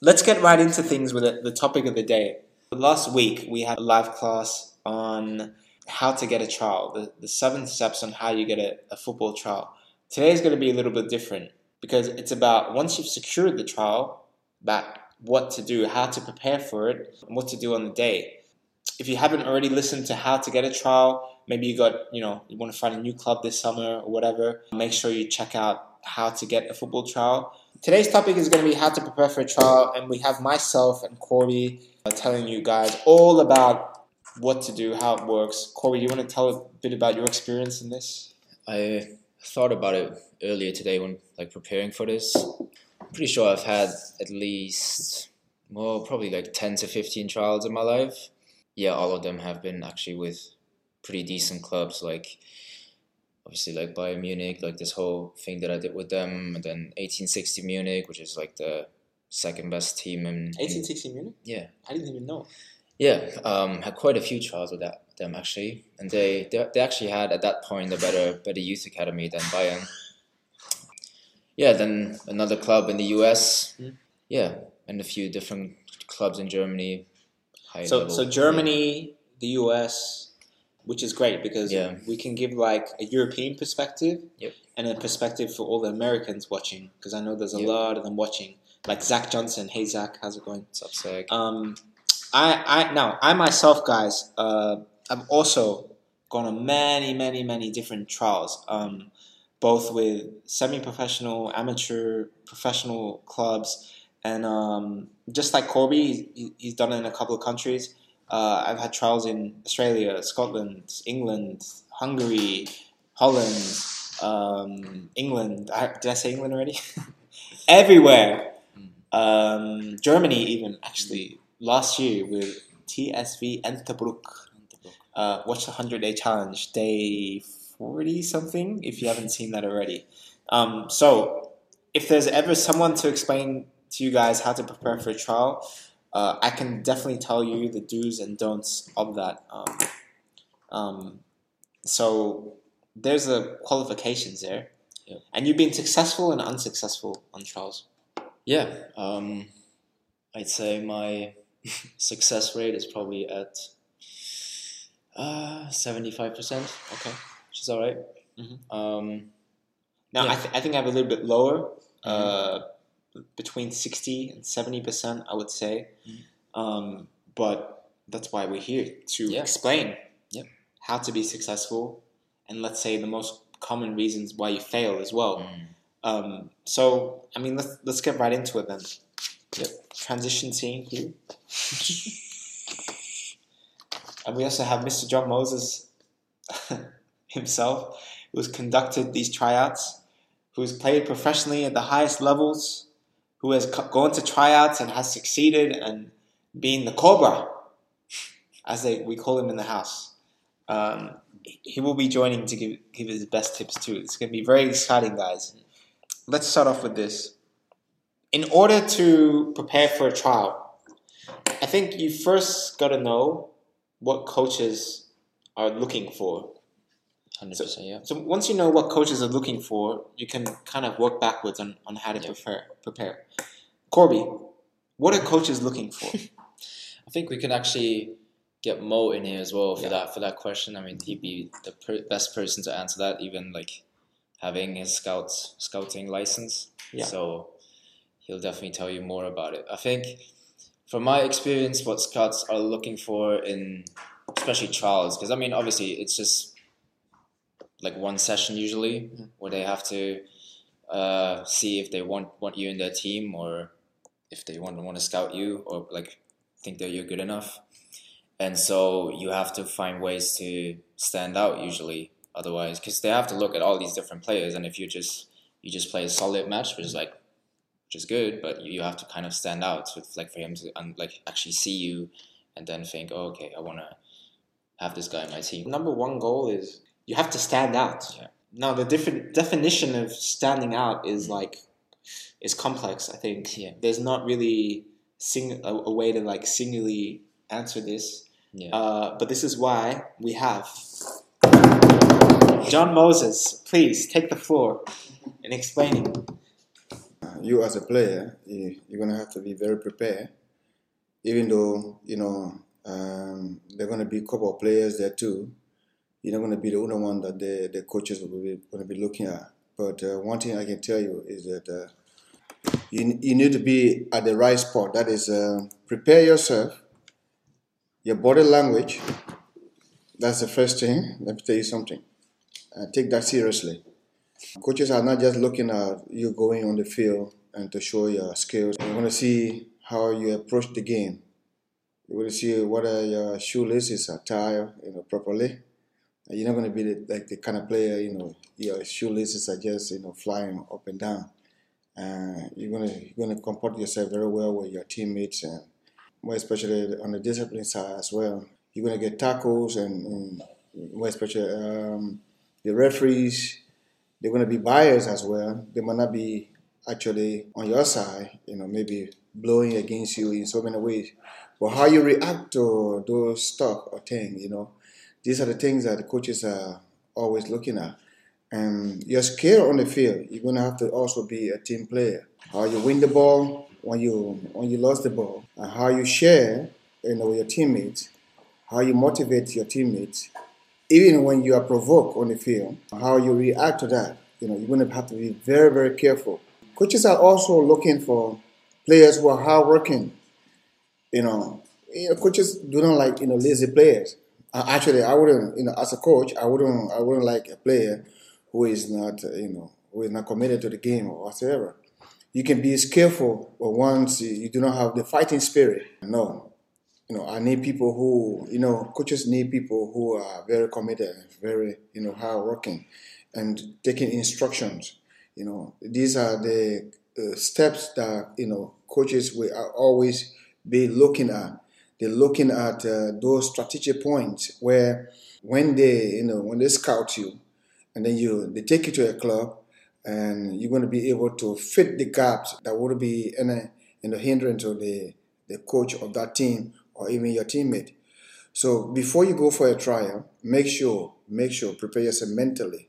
let's get right into things with the, topic of the day. Last week we had a live class on how to get a trial, the, the seven steps on how you get a, a football trial. Today is going to be a little bit different because it's about once you've secured the trial, about what to do, how to prepare for it, and what to do on the day. If you haven't already listened to how to get a trial, maybe you got, you know, you want to find a new club this summer or whatever, make sure you check out how to get a football trial. Today's topic is going to be how to prepare for a trial, and we have myself and Corey uh, telling you guys all about what to do, how it works. Corey, you want to tell a bit about your experience in this? I thought about it earlier today when like preparing for this. I'm pretty sure I've had at least well, probably like ten to fifteen trials in my life. Yeah, all of them have been actually with pretty decent clubs like obviously like Bayern Munich, like this whole thing that I did with them, and then 1860 Munich, which is like the second best team in 1860 Munich? Yeah, I didn't even know. Yeah, um, had quite a few trials with that them actually, and they, they they actually had at that point a better better youth academy than Bayern. Yeah, then another club in the US. Mm. Yeah, and a few different clubs in Germany. So level. so Germany, the US, which is great because Yeah. we can give like a European perspective Yep. and a perspective for all the Americans watching because I know there's a Yep. lot of them watching. Like Zach Johnson. Hey Zach, how's it going? What's up, Zach? Um, I, I now I myself, guys, uh, I've also gone on many, many, many different trials, um, both with semi-professional, amateur, professional clubs, and um, just like Corby, he, he's done it in a couple of countries. Uh, I've had trials in Australia, Scotland, England, Hungary, Holland, um, England. I, did I say England already? Everywhere. Um, Germany, even actually, last year with TSV Entebruck. Uh, watch the 100 day challenge, day 40 something, if you haven't seen that already. Um, so, if there's ever someone to explain to you guys how to prepare for a trial, uh, I can definitely tell you the do's and don'ts of that. Um, um, so, there's the qualifications there. Yeah. And you've been successful and unsuccessful on trials. Yeah, um, I'd say my success rate is probably at uh, 75%, Okay. which is all right. Mhm. Um, Now, Yeah. I, th- I think I have a little bit lower, uh, between 60 and 70%, I would say. Mhm. Um, but that's why we're here to Yeah. explain Yep. how to be successful and let's say the most common reasons why you fail as well. mm, Um, so, I mean, let's, let's get right into it then. Yep. Transition scene here. and we also have Mr. John Moses himself, who has conducted these tryouts, who has played professionally at the highest levels, who has gone to tryouts and has succeeded and been the Cobra, as they, we call him in the house. Um, he will be joining to give, give his best tips too. It's going to be very exciting, guys. Let's start off with this. In order to prepare for a trial, I think you first got to know what coaches are looking for. 100%, yeah. So once you know what coaches are looking for, you can kind of work backwards on, on how to Yeah. prepare. Prepare. Corby, what are coaches looking for? I think we can actually get Mo in here as well for Yeah. that for that question. I mean, he'd be the per- best person to answer that, even like having his scouts scouting license. Yeah. So he'll definitely tell you more about it. I think, from my experience, what scouts are looking for in especially trials, because I mean, obviously, it's just like one session usually Mhm. where they have to uh, see if they want want you in their team or if they want to want to scout you or like think that you're good enough. And so you have to find ways to stand out usually. Otherwise, because they have to look at all these different players, and if you just you just play a solid match, which is like which is good, but you, have to kind of stand out. So like for him to like actually see you, and then think, oh, okay, I want to have this guy in my team. Number one goal is you have to stand out. Yeah. Now the different definition of standing out is mm. like is complex. I think Yeah. there's not really sing a, a way to like singularly answer this. Yeah. Uh, but this is why we have John Moses. Please take the floor in explaining. uh, you as a player, you, you're going to have to be very prepared. Even though you know um, there are going to be a couple of players there too, you're not going to be the only one that the the coaches will be going to be looking at. But uh, one thing I can tell you is that uh, you you need to be at the right spot. That is, uh, prepare yourself, your body language. That's the first thing. Let me tell you something. Uh, take that seriously. Coaches are not just looking at you going on the field and to show your skills. They want to see how you approach the game. You want to see whether your shoelaces are tied, you know, properly. You're not going to be the, like the kind of player, you know, your shoelaces are just, you know, flying up and down. Uh, you're gonna you're gonna comport yourself very well with your teammates and more especially on the discipline side as well. You're gonna get tackles and, and more especially um, the referees. They're gonna be biased as well. They might not be actually on your side. You know, maybe blowing against you in so many ways. But how you react to those stuff or things, you know, these are the things that the coaches are always looking at. And your skill on the field, you're gonna have to also be a team player. How you win the ball when you when you lost the ball, and how you share, you know, with your teammates, how you motivate your teammates, even when you are provoked on the field, how you react to that. You know, you're gonna have to be very very careful. Coaches are also looking for players who are hardworking. You know, you know, coaches do not like you know lazy players. Uh, actually, I wouldn't. You know, as a coach, I wouldn't. I wouldn't like a player who is not, you know, who is not committed to the game or whatever. You can be skillful, but once you do not have the fighting spirit, no. You know, I need people who, you know, coaches need people who are very committed, very, you know, hardworking, and taking instructions. You know, these are the uh, steps that you know coaches will always be looking at. They're looking at uh, those strategic points where, when they, you know, when they scout you, and then you they take you to a club and you're going to be able to fit the gaps that would be in a in the hindrance of the the coach of that team or even your teammate. So before you go for a trial, make sure make sure prepare yourself mentally.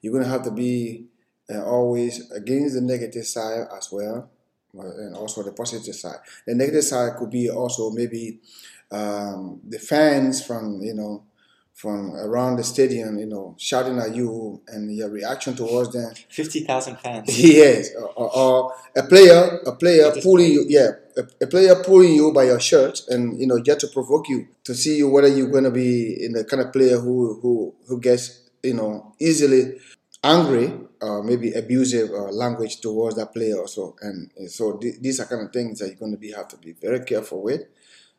You're going to have to be uh, always against the negative side as well, uh, and also the positive side. The negative side could be also maybe um, the fans from you know from around the stadium, you know, shouting at you and your reaction towards them. Fifty thousand fans. yes, or, or, a player, a player pulling you, yeah, a, a, player pulling you by your shirt, and you know, just to provoke you to see you whether you're going to be in the kind of player who who who gets you know easily angry or maybe abusive uh, language towards that player also, and, and so th- these are kind of things that you're going to be have to be very careful with.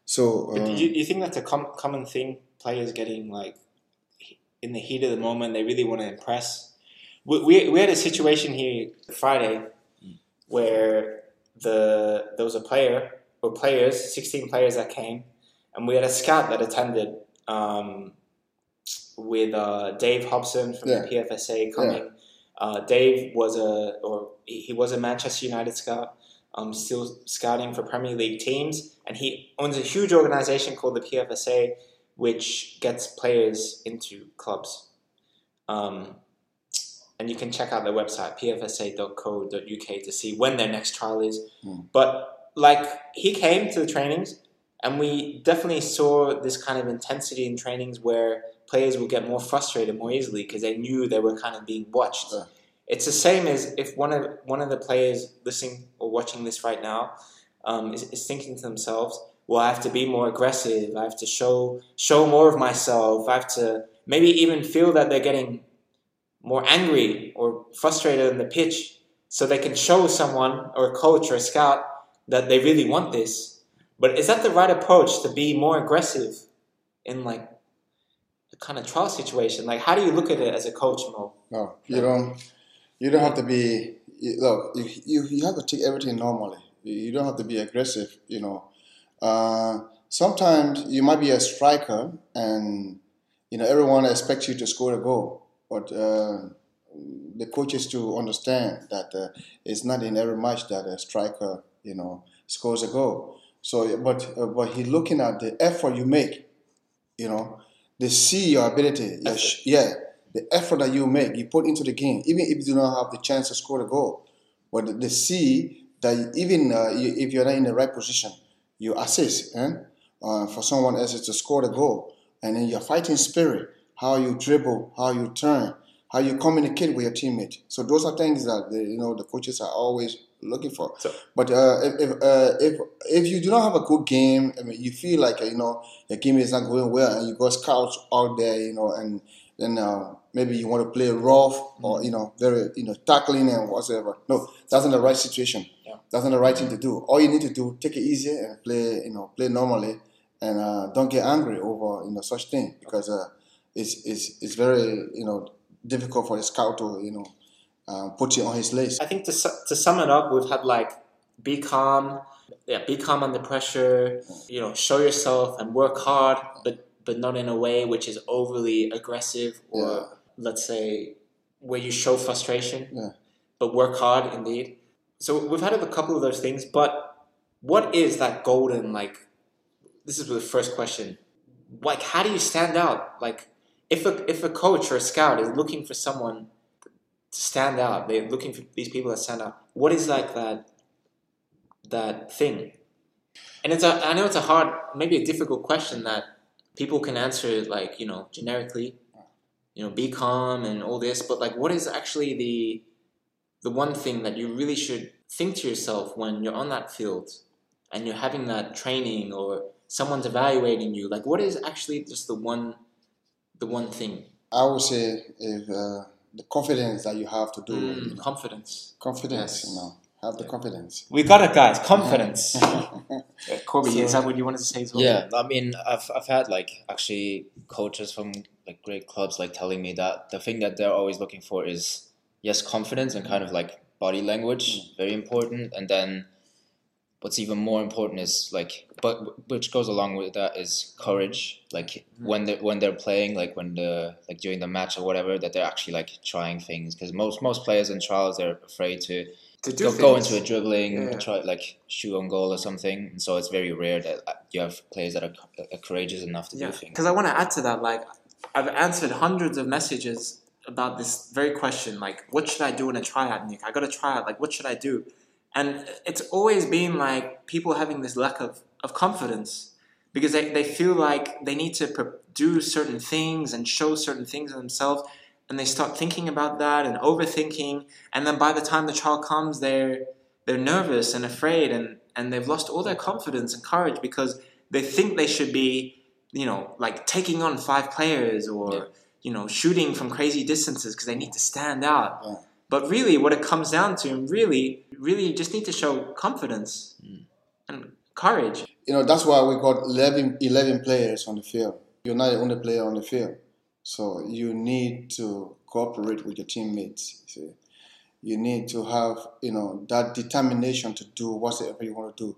So, um, you, you think that's a com- common thing players getting like in the heat of the moment. They really want to impress. We, we, we had a situation here Friday where the there was a player or players, sixteen players that came, and we had a scout that attended um, with uh, Dave Hobson from yeah. the PFSA coming. Yeah. Uh, Dave was a or he was a Manchester United scout, um, still scouting for Premier League teams, and he owns a huge organization called the PFSA which gets players into clubs. Um, and you can check out their website, pfsa.co.uk, to see when their next trial is. Mm. But like he came to the trainings, and we definitely saw this kind of intensity in trainings where players would get more frustrated more easily because they knew they were kind of being watched. Yeah. It's the same as if one of one of the players listening or watching this right now um, is, is thinking to themselves, well, I have to be more aggressive. I have to show show more of myself. I have to maybe even feel that they're getting more angry or frustrated on the pitch, so they can show someone or a coach or a scout that they really want this. But is that the right approach to be more aggressive in like a kind of trial situation? Like, how do you look at it as a coach, Mo? No, you don't. You don't have to be. Look, you, you, you have to take everything normally. You don't have to be aggressive. You know, uh, sometimes you might be a striker and you know everyone expects you to score a goal, but uh, the coaches to understand that uh, it's not in every match that a striker you know scores a goal. So, but uh, but he's looking at the effort you make. You know, they see your ability. Your sh- yeah, the effort that you make, you put into the game, even if you do not have the chance to score a goal. but they see that even uh, you, if you're not in the right position, you assist eh? uh, for someone else to score the goal, and then your fighting spirit, how you dribble, how you turn, how you communicate with your teammate. So those are things that the, you know the coaches are always looking for. So- but uh, if if, uh, if if you do not have a good game, I mean, you feel like you know your game is not going well, and you got scouts out there, you know, and then uh, maybe you want to play rough or you know very you know tackling and whatever. No, that's not the right situation. Yeah. That's not the right thing to do. All you need to do, take it easy and play, you know, play normally, and uh, don't get angry over you know such thing because uh, it's it's it's very you know difficult for the scout to you know um, put you on his list. I think to su- to sum it up, we've had like be calm, yeah, be calm under pressure. You know, show yourself and work hard, but but not in a way which is overly aggressive or Yeah. let's say where you show frustration. Yeah. But work hard indeed. So we've had a couple of those things, but what is that golden like? This is the first question. Like, how do you stand out? Like, if a if a coach or a scout is looking for someone to stand out, they're looking for these people that stand out. What is like that that thing? And it's a I know it's a hard, maybe a difficult question that people can answer like you know generically, you know, be calm and all this. But like, what is actually the the one thing that you really should think to yourself when you're on that field and you're having that training or someone's evaluating you? Like, what is actually just the one the one thing? I would say if uh, the confidence that you have to do Mm, you know, confidence. confidence, Yes. you know, have the confidence. We got it, guys. Confidence. Corby, So- is that what you wanted to say as well? Yeah, I mean, I've I've had like actually coaches from like great clubs like telling me that the thing that they're always looking for is yes, confidence and kind of like body language, mm. very important, and then what's even more important is like, but which goes along with that is courage. Like mm. when they when they're playing, like when the like during the match or whatever, that they're actually like trying things because most most players in trials they're afraid to Go, things. go into a dribbling, Yeah. try like shoot on goal or something. And so it's very rare that uh, you have players that are, are courageous enough to Yeah, do things. because I want to add to that. Like, I've answered hundreds of messages about this very question. Like, what should I do in a tryout, Nick? I got a tryout. Like, what should I do? And it's always been like people having this lack of, of confidence because they, they feel like they need to do certain things and show certain things of themselves. And they start thinking about that and overthinking. And then by the time the trial comes, they're, they're nervous and afraid and, and they've lost all their confidence and courage because they think they should be you know, like taking on five players or, Yeah. you know, shooting from crazy distances because they need to stand out. Yeah. But really, what it comes down to, really, really, you just need to show confidence Mm. and courage. You know, that's why we got 11, 11 players on the field. You're not the only player on the field. So you need to cooperate with your teammates. you See? You need to have, you know, that determination to do whatever you want to do.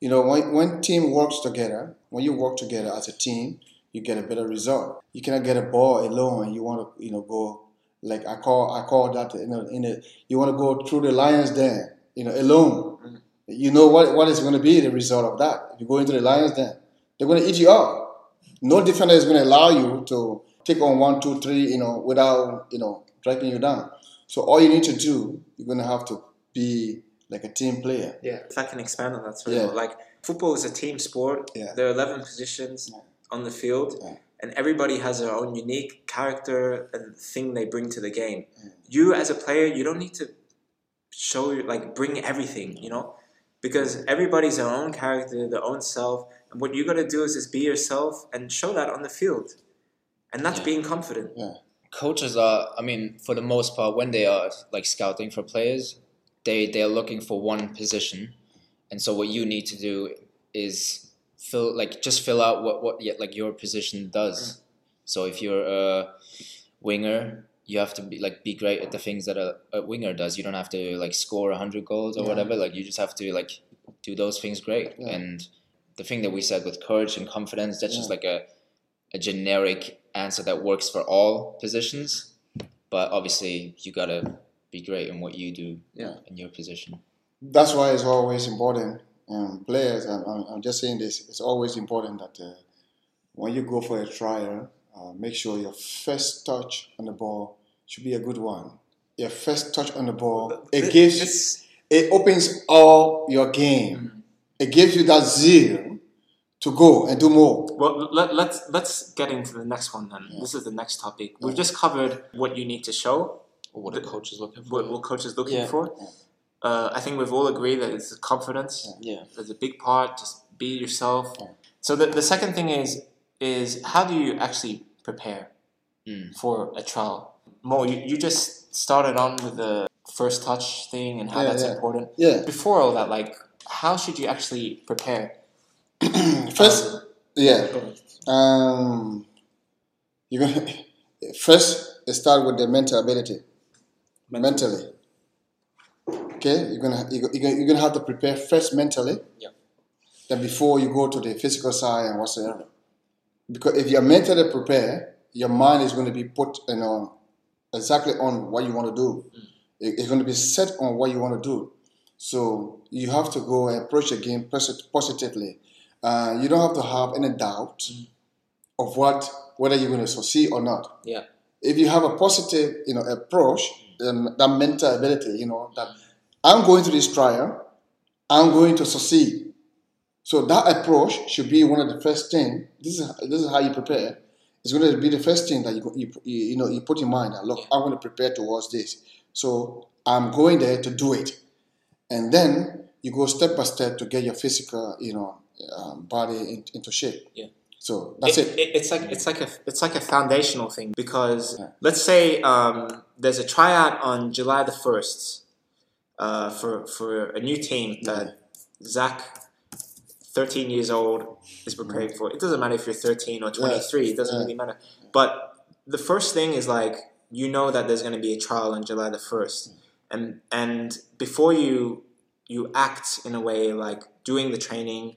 You know, when, when team works together, when you work together as a team, you get a better result. You cannot get a ball alone you want to, you know, go like I call I call that you know in a you want to go through the lions den, you know, alone. Mm-hmm. You know what what is going to be the result of that. If you go into the lions den, they're going to eat you up. No defender is going to allow you to take on one, two, three, you know, without you know dragging you down. So all you need to do, you're going to have to be like a team player. Yeah. If I can expand on that, sorry. Yeah. Like, football is a team sport. Yeah. There are 11 positions Yeah. on the field, Yeah. and everybody has their own unique character and thing they bring to the game. Yeah. You, as a player, you don't need to show, like, bring everything, you know? Because everybody's their own character, their own self, and what you got to do is just be yourself and show that on the field. And that's Yeah. being confident. Coaches are, I mean, for the most part, when they are like scouting for players, they they are looking for one position, and so what you need to do is fill like just fill out what what yeah, like your position does. Mm. So if you're a winger, you have to be like be great at the things that a, a winger does. You don't have to like score hundred goals or Yeah. whatever. Like you just have to like do those things great. Yeah. And the thing that we said with courage and confidence, that's just like a a generic answer that works for all positions. But obviously, you gotta be great in what you do Yeah. in your position. That's why it's always important. Um, players, I'm, I'm I'm just saying this. It's always important that uh, when you go for a trial, uh, make sure your first touch on the ball should be a good one. Your first touch on the ball, it gives it opens all your game. It gives you that zeal to go and do more. Well, let, let's let's get into the next one then. This is the next topic. We've just covered what you need to show, Or what a coach is looking for. what, what coach is looking Yeah. for. Uh, I think we've all agreed that it's confidence. Yeah. There's a big part. Just be yourself. Yeah. So the, the second thing is is how do you actually prepare Mm. for a trial? Mo, you, you just started on with the first touch thing and how Yeah, that's yeah. important. Yeah. Before all that, like how should you actually prepare? First, yeah. Um, gonna first start with the mental ability. Mentally. Okay, you're gonna you're gonna, you're gonna have to prepare first mentally. Yeah. Then before you go to the physical side and whatsoever. Because if you're mentally prepared, your mind is going to be put, you know, exactly on what you want to do. It- It's going to be set on what you want to do. So you have to go and approach the game posit- positively. Uh, you don't have to have any doubt of what whether you're going to succeed or not. Yeah. If you have a positive, you know, approach, um, that mental ability, you know, that I'm going to this trial, I'm going to succeed. So that approach should be one of the first thing. This is this is how you prepare. It's going to be the first thing that you you, you you know you put in mind. That, look, I'm going to prepare towards this. So I'm going there to do it, and then you go step by step to get your physical, you know, um, body in, into shape. Yeah. So that's it. It's like it's like a it's like a foundational thing because let's say um, there's a tryout on July the first uh, for for a new team that Zach, thirteen years old, is preparing for. It doesn't matter if you're thirteen or twenty three. It doesn't Yeah. really matter. But the first thing is like you know that there's going to be a trial on July the first, and and before you you act in a way like doing the training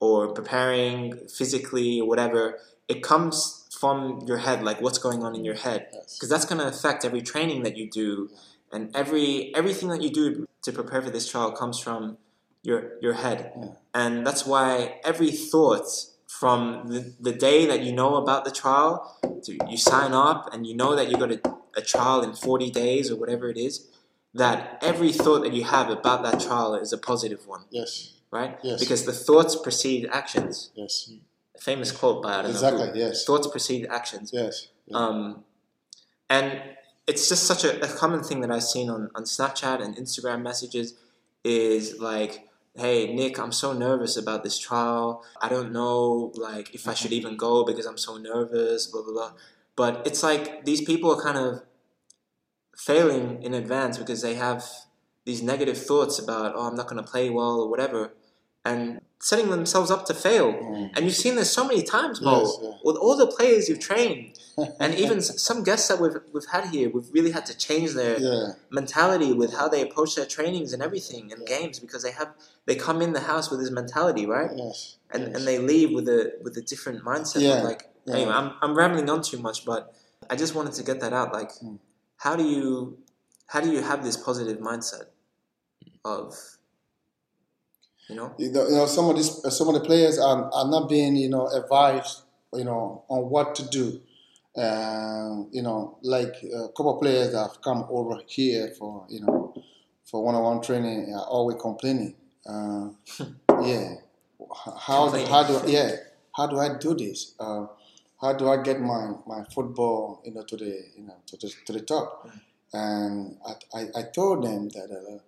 or preparing physically or whatever, it comes from your head, like what's going on in your head, because that's going to affect every training that you do, and every everything that you do to prepare for this trial comes from your your head, Yeah. and that's why every thought from the, the day that you know about the trial, to, you sign up and you know that you've got a, a trial in forty days or whatever it is, that every thought that you have about that trial is a positive one Yes. Right? Yes. Because the thoughts precede actions. Yes. A famous quote by I don't know Exactly. who. Yes. Thoughts precede actions. Yes. Yeah. Um, and it's just such a, a common thing that I've seen on, on Snapchat and Instagram messages is like, hey, Nick, I'm so nervous about this trial. I don't know like if I should even go because I'm so nervous, blah, blah, blah. But it's like these people are kind of failing in advance because they have these negative thoughts about, oh, I'm not going to play well or whatever, and setting themselves up to fail. Mm. And you've seen this so many times, Mo, Yes, yeah. with all the players you've trained, and even some guests that we've, we've had here, we've really had to change their yeah. mentality with how they approach their trainings and everything and games because they have they come in the house with this mentality, right? Yes. And yes. and they leave with a with a different mindset. Yeah, Like yeah. anyway, I'm I'm rambling on too much, but I just wanted to get that out. Like, Mm. how do you how do you have this positive mindset of you know you know, you know, some of these, uh, some of the players are, are not being, you know, advised, you know, on what to do. Um, you know, like a couple of players that have come over here for, you know, for one-on-one training are always complaining. Uh, yeah, how do, how do yeah how do I do this? Uh, how do I get my, my football, you know, to the you know to the, to the top? And I, I, I told them that uh,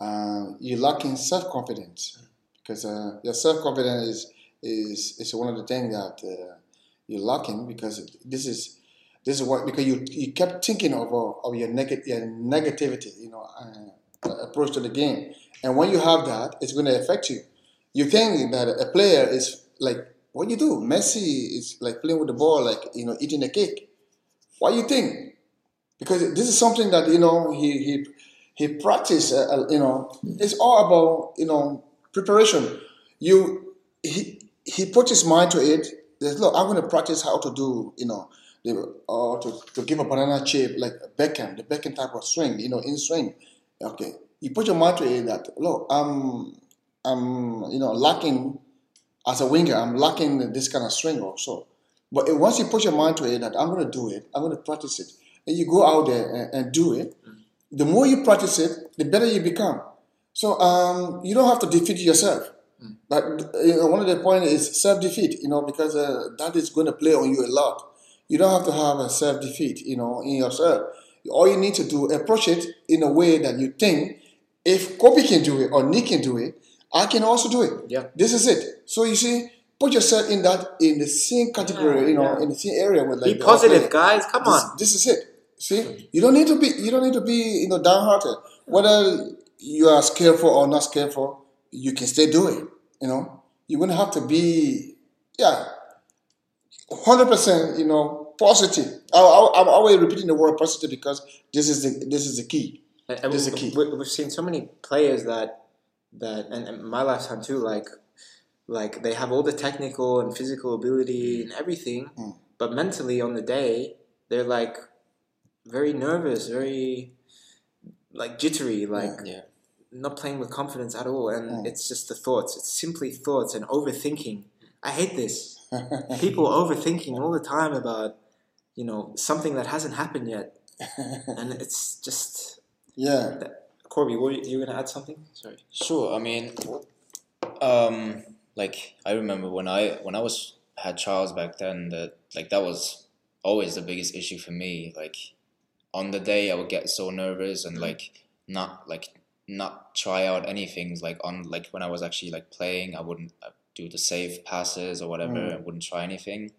uh, you're lacking self confidence because uh, your self confidence is, is is one of the things that uh, you're lacking because this is this is what because you you kept thinking of uh, of your, neg- your negativity, you know, uh, approach to the game, and when you have that, it's going to affect you. You think that a player is like what you do. Messi is like playing with the ball, like you know, eating a cake. Why you think? Because this is something that you know he he he practiced. Uh, uh, you know, it's all about you know preparation. You he he put his mind to it. Look, I'm going to practice how to do you know the, or to, to give a banana shape like Beckham, the Beckham type of swing. You know, in swing. Okay, you put your mind to it that look, I'm I'm you know lacking as a winger. I'm lacking this kind of swing also. But once you put your mind to it that I'm going to do it, I'm going to practice it, and you go out there and, and do it, the more you practice it, the better you become. So um, you don't have to defeat yourself. But you know, one of the points is self defeat. You know, because uh, that is going to play on you a lot. You don't have to have a self defeat. You know, in yourself. All you need to do approach it in a way that you think, if Kobe can do it or Nick can do it, I can also do it. Yeah. This is it. So you see, put yourself in that in the same category. Yeah, you know, yeah. in the same area with like Be positive, guys. Come This, on. this is it. See, you don't need to be you don't need to be you know downhearted. Whether you are scared for or not scared for, you can still do it. You know, you're gonna have to be yeah, hundred percent. You know, positive. I, I, I'm always repeating the word positive because this is the this is the key. And, and This is the key. we- We've seen so many players that that, and, and my lifetime too. Like, like they have all the technical and physical ability and everything, Mm. but mentally on the day they're like very nervous, very like jittery, like Yeah. not playing with confidence at all. And Mm. it's just the thoughts. It's simply thoughts and overthinking. I hate this. People overthinking all the time about you know something that hasn't happened yet, and it's just yeah, Corby, were you, you gonna add something? Sorry. Sure. I mean, um, like I remember when I when I was had trials back then, that like that was always the biggest issue for me. Like on the day, I would get so nervous and like not like not try out anything. Like on like when I was actually like playing, I wouldn't uh, do the safe passes or whatever. Mm. I wouldn't try anything,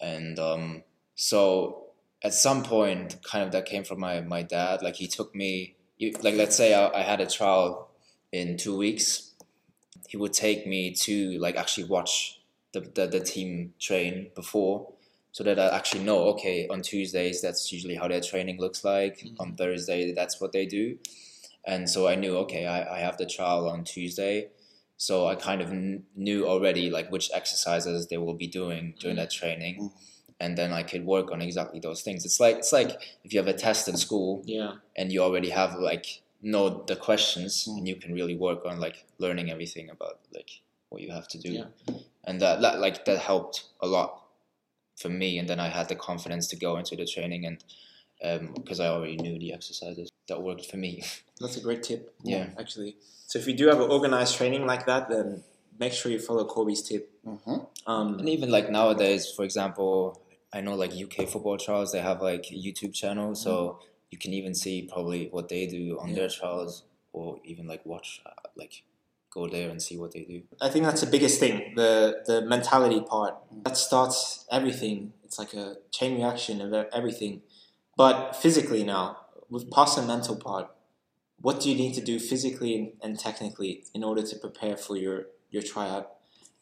and um, so at some point, kind of that came from my my dad. Like he took me, like let's say I, I had a trial in two weeks, he would take me to like actually watch the the, the team train before, so that I actually know. Okay, on Tuesdays that's usually how their training looks like. Mm-hmm. On Thursday that's what they do, and so I knew. Okay, I, I have the trial on Tuesday. So I kind of kn- knew already like which exercises they will be doing during mm-hmm. that training, mm-hmm. and then I could work on exactly those things. It's like it's like if you have a test in school Yeah. and you already have like know the questions Mm. and you can really work on like learning everything about like what you have to do Yeah. and that, that like that helped a lot for me and then i had the confidence to go into the training and because i already knew the exercises that worked for me That's a great tip. Yeah. Actually. So if you do have an organized training like that, then make sure you follow Corby's tip. Mhm. Um, and even like nowadays for example i know like uk football trials they have like a youtube channel so you can even see probably what they do on their trials or even like watch uh, like go there and see what they do I think that's the biggest thing, the the mentality part. That starts everything. It's like a chain reaction of everything. But physically now, with past the mental part, what do you need to do physically and, and technically in order to prepare for your, your tryout?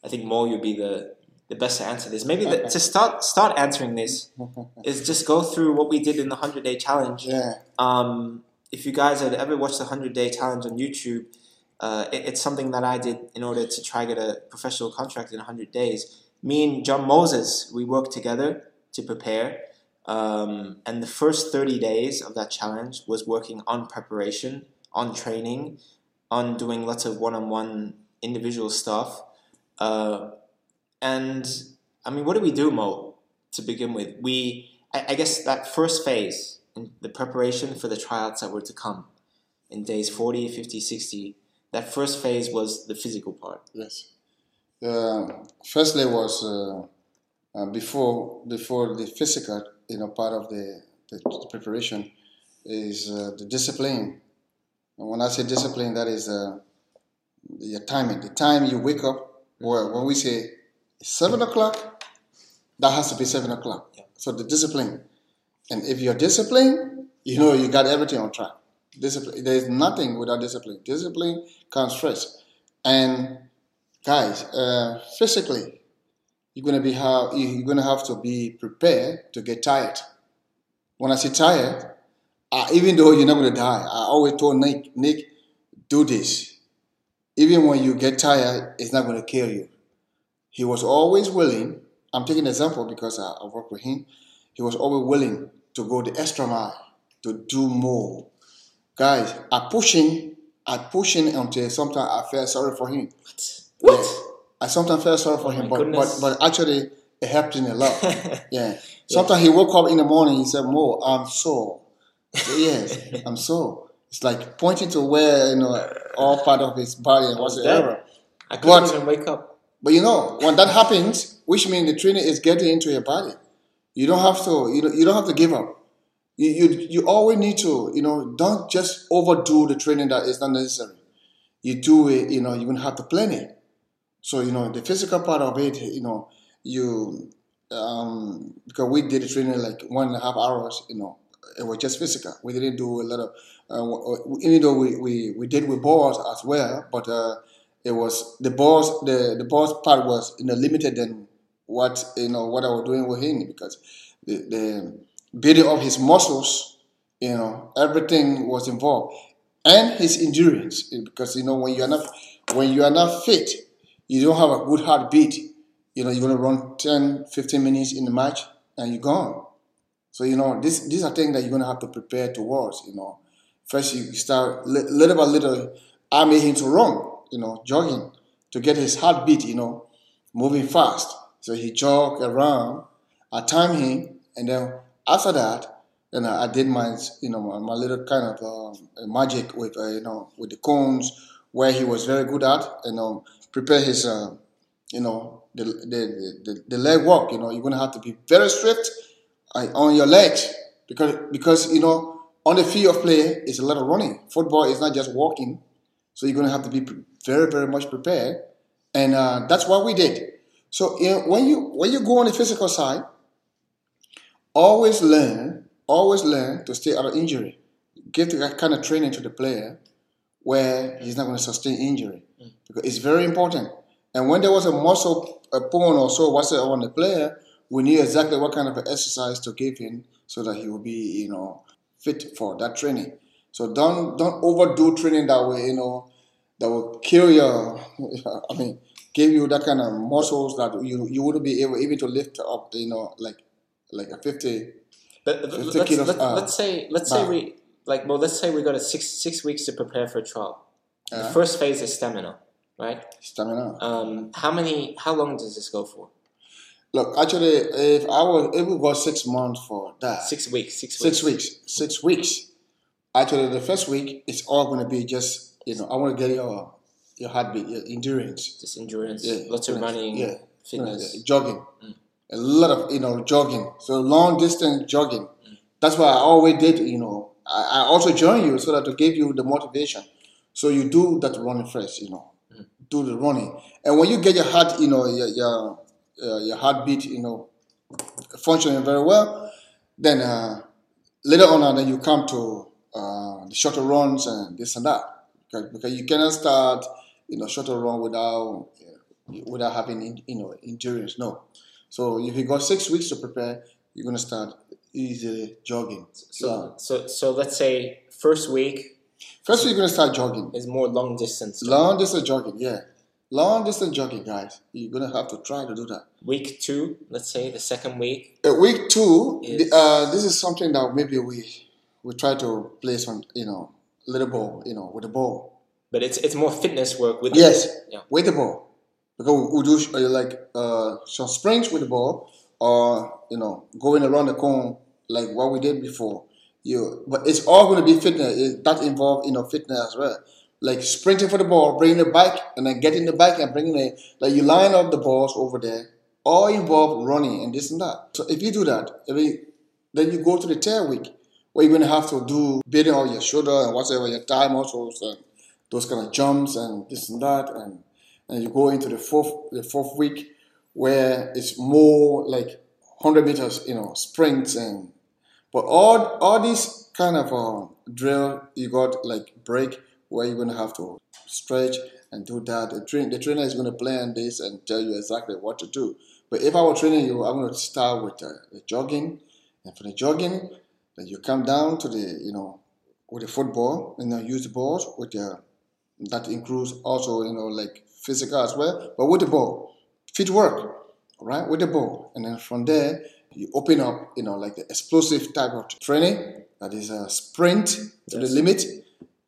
I think Mo you'd be the, the best to answer this. Maybe the, to start start answering this is just go through what we did in the hundred day challenge. yeah, Um, if you guys had ever watched the 100 day challenge on YouTube, uh, it- it's something that I did in order to try get a professional contract in 100 days. Me and John Moses, we worked together to prepare. Um, and the first 30 days of that challenge was working on preparation, on training, on doing lots of one on one individual stuff. Uh, and I mean, what do we do, Mo, to begin with? We, I, I guess that first phase, in the preparation for the tryouts that were to come in days 40, 50, 60, that first phase was the physical part. yes. Uh, firstly was uh, uh, before before the physical, you know, part of the, the, the preparation is uh, the discipline. And when I say discipline, that is uh, your timing. The time you wake up, Well, when we say seven o'clock, that has to be seven o'clock. Yeah. So the discipline. And if you're disciplined, you know you got everything on track. Discipline. There is nothing without discipline. Discipline comes first. And guys, uh, physically, you're gonna be how you're gonna have to be prepared to get tired. When I say tired, uh, even though you're not gonna die, I always told Nick, Nick, do this. Even when you get tired, it's not gonna kill you. He was always willing. I'm taking an example because I, I work with him. He was always willing to go the extra mile to do more. Guys, I pushing, I pushing until sometimes I felt sorry for him. What? Yeah. I sometimes felt sorry for Oh him, but, but but actually it helped him a lot. yeah. Sometimes he woke up in the morning. He said, "Mo, I'm sore." Said, yes, I'm sore. It's like pointing to where you know all part of his body and whatsoever. I couldn't But- even wake up. But you know, when that happens, which means the training is getting into your body. You don't have to. You don't, you don't have to give up. You, you you always need to. You know, don't just overdo the training that is not necessary. You do it. You know, you're gonna have to plan it. So you know, the physical part of it. You know, you um because we did the training like one and a half hours. You know, it was just physical. We didn't do a lot of. Uh, even though we, we, we did with balls as well, but uh, it was the balls the the balls part was you know limited than what you know what I was doing with him because the, the building of his muscles, you know, everything was involved, and his endurance because you know when you are not when you are not fit, you don't have a good heartbeat. You know, you're gonna run 10, 15 minutes in the match and you're gone. So you know, this these are things that you're gonna have to prepare towards. You know, first you start little by little. I made him to run. You know, jogging to get his heartbeat. You know, moving fast. So he jog around. I timed him, and then after that, then I, I did my you know my, my little kind of um, magic with uh, you know with the cones where he was very good at. You know, prepare his uh, you know the, the the the leg walk. You know, you're gonna have to be very strict uh, on your legs because because you know on the field of play it's a lot of running. Football is not just walking, so you're gonna have to be very very much prepared, and uh, that's what we did. So you know, when you when you go on the physical side, always learn always learn to stay out of injury. Give that kind of training to the player where he's not going to sustain injury because it's very important. And when there was a muscle a bone or so what's it on the player, we knew exactly what kind of exercise to give him so that he will be, you know, fit for that training. So don't don't overdo training that way, you know, that will kill your. I mean, give you that kind of muscles that you you wouldn't be able even to lift up, you know, like like a fifty. But but 50 let's, kilos, let's, uh, let's say let's say we like well let's say we got a six six weeks to prepare for a trial. The first phase is stamina, right? Stamina. Um, how many? How long does this go for? Look, actually, if I was, if we got six months for that, Six weeks. Six weeks. six weeks, six weeks. Actually, the first week it's all going to be just you know I want to get your your heartbeat, your endurance, Just endurance. Yeah, Lots of yeah, running. yeah. Fitness. uh, jogging, a lot of you know jogging. So long distance jogging. That's what I always did. You know, I, I also join you so that to give you the motivation. So you do that running first. You know, do the running, and when you get your heart, you know, your your uh, your heartbeat, you know, functioning very well, then uh, later on, uh, then you come to uh, the shorter runs and this and that, because, because you cannot start, you know, shorter run without uh, without having, you know, endurance. No. So if you got six weeks to prepare, you're gonna start easily jogging. So so so let's say first week First, week, you're gonna start jogging. is more long distance. Long distance jogging, yeah. Long distance jogging, guys. You're gonna have to try to do that. Week two, let's say the second week. Uh, week two, Is- the, uh, this is something that maybe we we try to place on, you know, little ball, you know, with the ball. But it's it's more fitness work with Yes, Yeah. with the ball. Because we do uh, like uh, some sprints with the ball, or you know, going around the cone like what we did before. You, but it's all going to be fitness. It, that involve you know fitness as well. Like sprinting for the ball, bringing the bike, and then getting the bike and bringing it. Like you line up the balls over there. All involve running and this and that. So if you do that, I mean, then you go to the tail week where you're going to have to do building on your shoulder and whatever your thigh muscles and those kind of jumps and this and that and and you go into the fourth the fourth week where it's more like 100 meters you know sprints and but all all these kind of uh, drill you got like break where you're to have to stretch and do that. The, train, the trainer is to plan this and tell you exactly what to do. But if i were training you i'm to start with uh, the jogging. And for the jogging then you come down to the you know with the football and then use the balls with the that includes also you know like physical as well but with the ball fit work all right with the ball and then from there you open up you know like the explosive type of training that is a sprint to the limit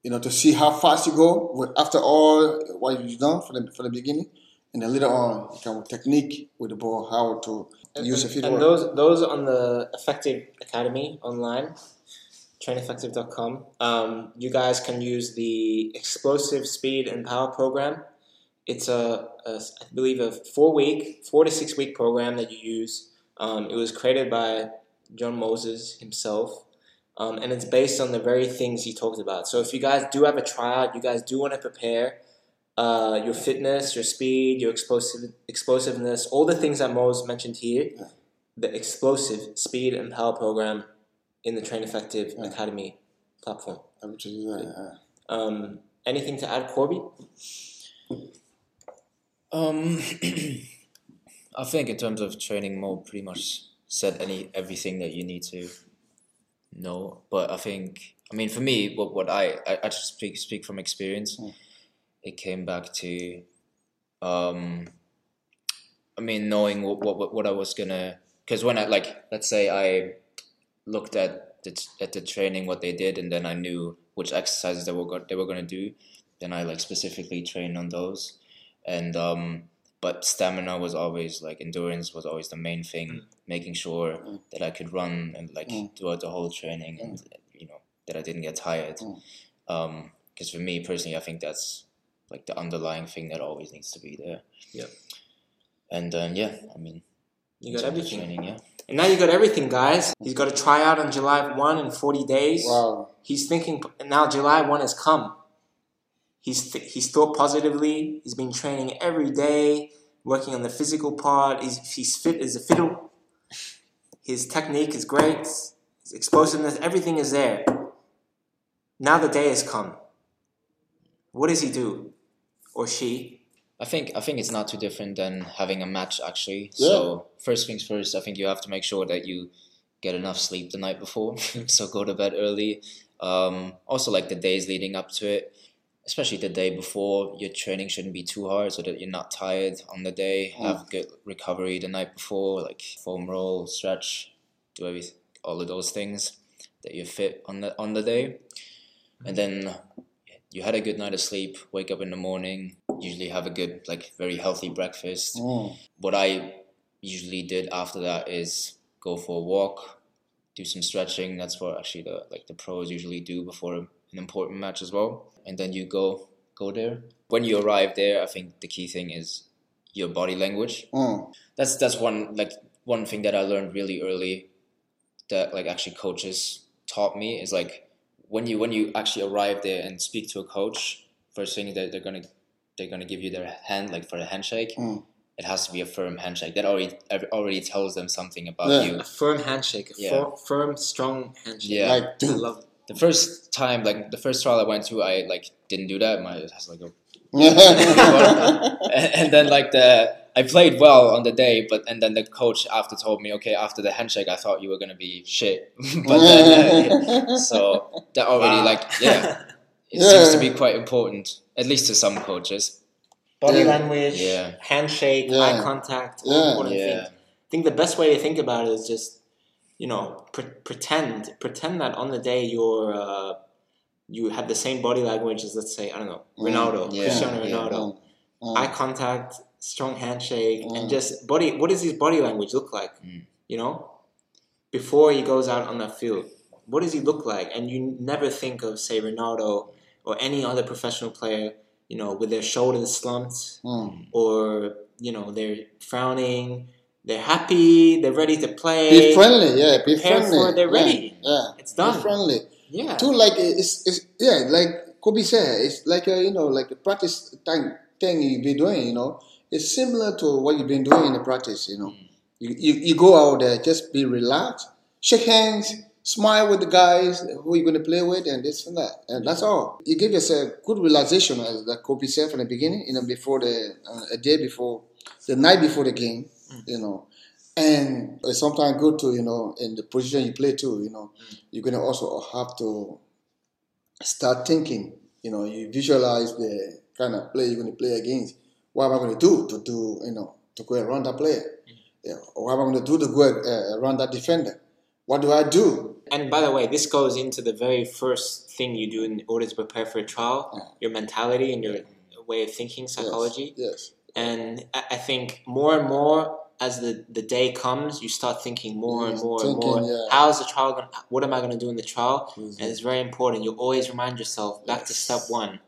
you know to see how fast you go after all what you've done for the, the beginning and then later on you with technique with the ball how to use a and, fit and work those those on the Effective Academy online, traineffective.com. Um, you guys can use the explosive speed and power program. It's a, a I believe a four week, four to six week program that you use. Um, it was created by John Moses himself. Um, and it's based on the very things he talked about. So if you guys do have a tryout, you guys do want to prepare uh, your fitness, your speed, your explosive explosiveness, all the things that Moses mentioned here, the explosive speed and power program in the Train Effective Yeah. Academy platform. I would say, uh, Um, anything to add, Corby? Um, I think in terms of training, Mo pretty much said any everything that you need to know. But I think, I mean, for me, what what I I, I just speak speak from experience. Mm. It came back to, um, I mean, knowing what what what I was gonna. Because when I like, let's say I looked at the at the training what they did, and then I knew which exercises they were go- they were gonna do. Then I like specifically trained on those and um but stamina was always like endurance was always the main thing making sure Mm. that i could run and like Mm. throughout the whole training and you know that i didn't get tired Mm. um because for me personally i think that's like the underlying thing that always needs to be there Yeah. and then yeah i mean You got everything. training yeah And now you got everything, guys. He's got a tryout on July 1 in 40 days. wow. He's thinking, now July 1 has come. He's, th- he's thought positively. He's been training every day, working on the physical part. He's, he's fit as a fiddle. His technique is great. His explosiveness, everything is there. Now the day has come. What does he do? Or she? I think I think it's not too different than having a match actually. Yeah. So first things first, I think you have to make sure that you get enough sleep the night before. so go to bed early. Um, also, like the days leading up to it, especially the day before, your training shouldn't be too hard so that you're not tired on the day. Mm. Have good recovery the night before, like foam roll, stretch, do all of those things that you're fit on the on the day, and then you had a good night of sleep. Wake up in the morning. Usually have a good like very healthy breakfast Mm. what I usually did after that is go for a walk, do some stretching. That's what actually the like the pros usually do before an important match as well. And then you go go there. When you arrive there, I think the key thing is your body language. Mm. That's that's one like one thing that I learned really early that like actually coaches taught me is like when you when you actually arrive there and speak to a coach, first thing that they're gonna they're gonna give you their hand like for a handshake. Mm. It has to be a firm handshake. That already already tells them something about Yeah. you. A firm handshake. A Yeah. fir- firm, strong handshake. Yeah. Like, I dude. love The first time, like the first trial I went to, I like didn't do that. My has like a and, and then like the I played well on the day, but and then the coach after told me, okay, after the handshake, I thought you were gonna be shit, but then uh, so that already Wow. like yeah, it Yeah. seems to be quite important, at least to some coaches. Body Yeah. language, Yeah. handshake, Yeah. eye contact, all Yeah. important Yeah, things. I think the best way to think about it is just, you know, pre- pretend pretend that on the day you're uh, you have the same body language as let's say I don't know Mm, Ronaldo, yeah, Cristiano yeah. Ronaldo, Mm. eye contact, strong handshake, Mm. and just body. What does his body language look like? Mm. You know, before he goes out on the field, what does he look like? And you never think of say Ronaldo or any other professional player, you know, with their shoulders slumped Mm. or you know they're frowning, they're happy, they're ready to play. Be friendly, yeah. Be friendly. for they're ready. Yeah. It's Be done. friendly. Yeah. Too like it's, it's yeah like Kobe said it's like a, you know like the practice thing thing you've been doing you know it's similar to what you've been doing in the practice you know you, you, you go out there just be relaxed shake hands smile with the guys who you're going to play with and this and that and that's all you give yourself good relaxation as that Kobe said from the beginning you know before the uh, a day before the night before the game you know and it's sometimes good to you know in the position you play too you know mm. you're going to also have to start thinking. You know, you visualize the kind of play you're going to play against. What am I going to do to do, you know, to go around that player? Mm. Yeah. Or what am I going to do to go uh, around that defender? What do I do? And by the way, this goes into the very first thing you do in order to prepare for a trial, Yeah. your mentality and your way of thinking, psychology. Yes. And I I think more and more as the, the day comes, you start thinking more and Yeah, more and more. yeah. How's the trial going? What am I going to do in the trial? Mhm. And it's very important. You always remind yourself back to step one: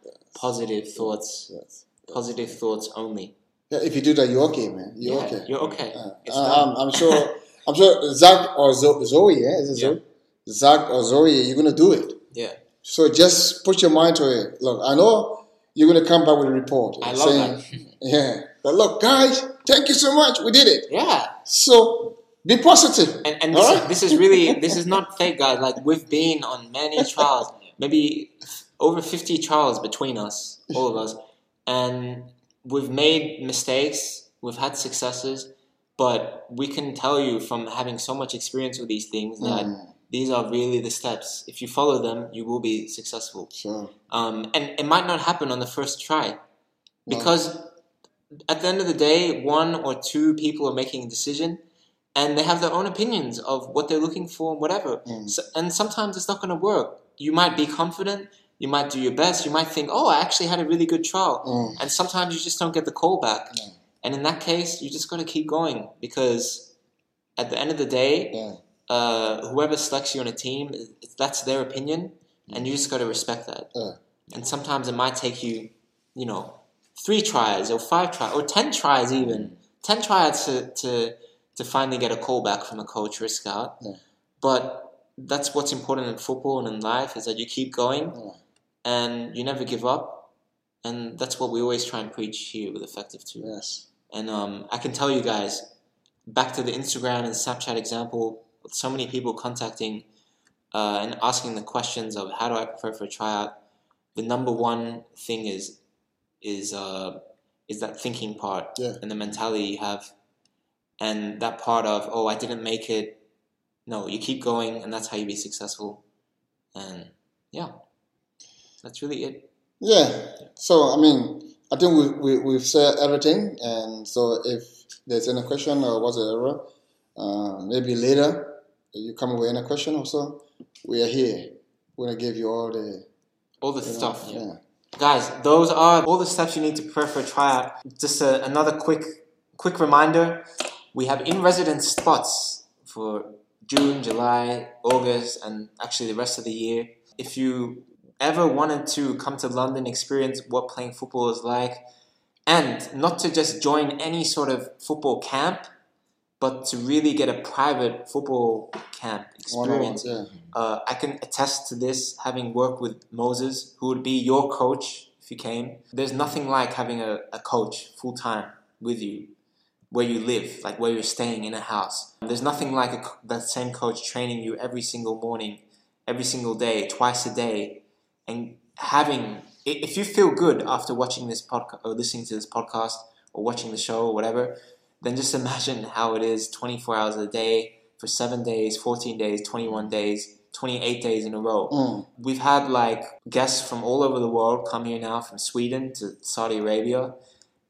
positive thoughts, Yes. positive thoughts only. Yeah, if you do that, you're okay, man. You're Yeah, okay. You're okay. Uh, I- done. I'm, I'm sure. I'm sure Zach or Zo- Zoe, yeah, is it Yeah. Zoe? Zach or Zoe, you're gonna do it. Yeah. So just put your mind to it. Look, I know you're gonna come back with a report. I love saying, that. Yeah, but look, guys, thank you so much. We did it. Yeah. So be positive. And, and this, right? is, this is really this is not fake, guys. Like we've been on many trials, maybe over fifty trials between us, all of us, and we've made mistakes. We've had successes, but we can tell you from having so much experience with these things that Mm, these are really the steps. If you follow them, you will be successful. sure. Um, and it might not happen on the first try, because at the end of the day, one or two people are making a decision, and they have their own opinions of what they're looking for and whatever. Mm. So, and sometimes it's not going to work. You might be confident, you might do your best, you might think, "Oh, I actually had a really good trial," Mm, and sometimes you just don't get the call back. Yeah. And in that case, you just got to keep going because at the end of the day, yeah. uh, whoever selects you on a team, that's their opinion, and you just got to respect that. Yeah. And sometimes it might take you, you know, three tries or five tries or ten tries even, ten tries to to to finally get a call back from a coach or a scout. Yeah. But that's what's important in football and in life is that you keep going Yeah. and you never give up. And that's what we always try and preach here with Effective too. Yes. And um, I can tell you guys, back to the Instagram and Snapchat example, with so many people contacting uh, and asking the questions of how do I prepare for a tryout. The number one thing is is uh, is that thinking part Yeah. and the mentality you have, and that part of oh I didn't make it. No, you keep going, and that's how you be successful. And yeah, that's really it. Yeah. So I mean, I think we, we we've said everything, and so if there's any question or whatever, uh, maybe later you come with any question also, we are here. We're gonna give you all the All the you know, stuff. Yeah. Guys, those are all the steps you need to prepare for a tryout. Just a, another quick quick reminder, we have in residence spots for June, July, August, and actually the rest of the year. If you ever wanted to come to London, experience what playing football is like, and not to just join any sort of football camp, but to really get a private football camp experience. yeah. Uh, I can attest to this having worked with Moses, who would be your coach if you came. There's nothing like having a, a coach full time with you where you live, like where you're staying in a house. There's nothing like a, that same coach training you every single morning, every single day, twice a day, and having. If you feel good after watching this podcast or listening to this podcast or watching the show or whatever, then just imagine how it is 24 hours a day for seven days, 14 days, 21 days, 28 days in a row. Mm, We've had like guests from all over the world come here now, from Sweden to Saudi Arabia,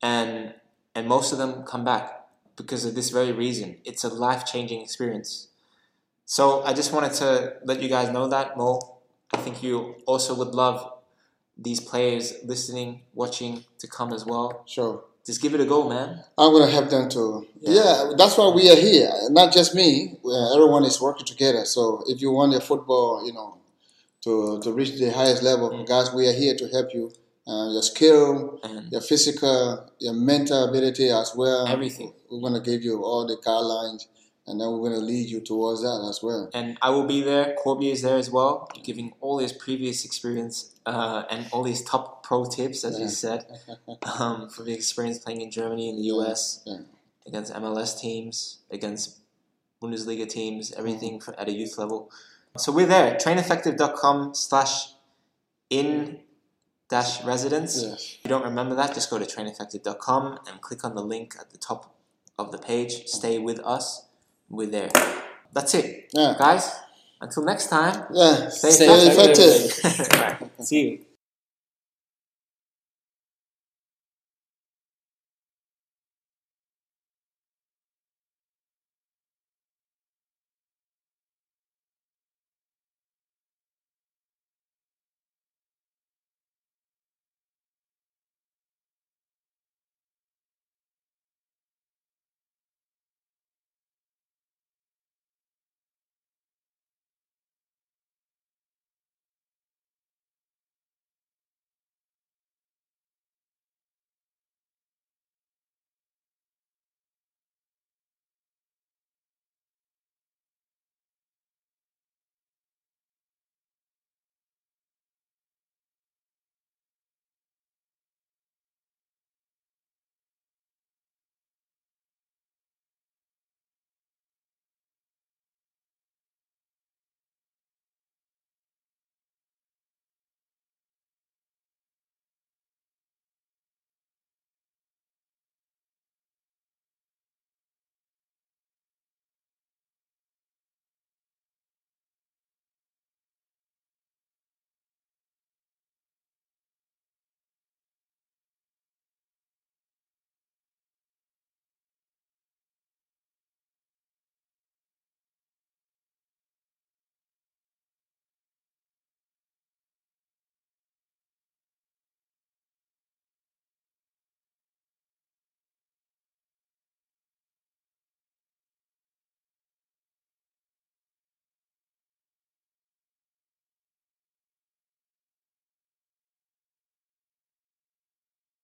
and and most of them come back because of this very reason. It's a life changing experience. So I just wanted to let you guys know that Mo. I think you also would love these players listening, watching to come as well. sure. Just give it a go, man. I'm gonna help them too. Yeah. Yeah. that's why we are here. Not just me. Everyone is working together. So if you want your football, you know, to to reach the highest level, Mm. guys, we are here to help you. Uh, your skill, And your physical, your mental ability as well. everything. We're gonna give you all the guidelines, and then we're gonna lead you towards that as well. and I will be there. Corby is there as well, giving all his previous experience uh, and all his top pro tips, as Yeah. you said, um, from the experience playing in Germany and the US Yeah. against MLS teams, against Bundesliga teams, everything for, at a youth level. So we're there. Traineffective.com slash in dash residence. If you don't remember that, just go to traineffective.com and click on the link at the top of the page. Stay with us. We're there. That's it. Yeah. Guys, until next time, Yeah. stay, Stay effective. effective. All right. See you.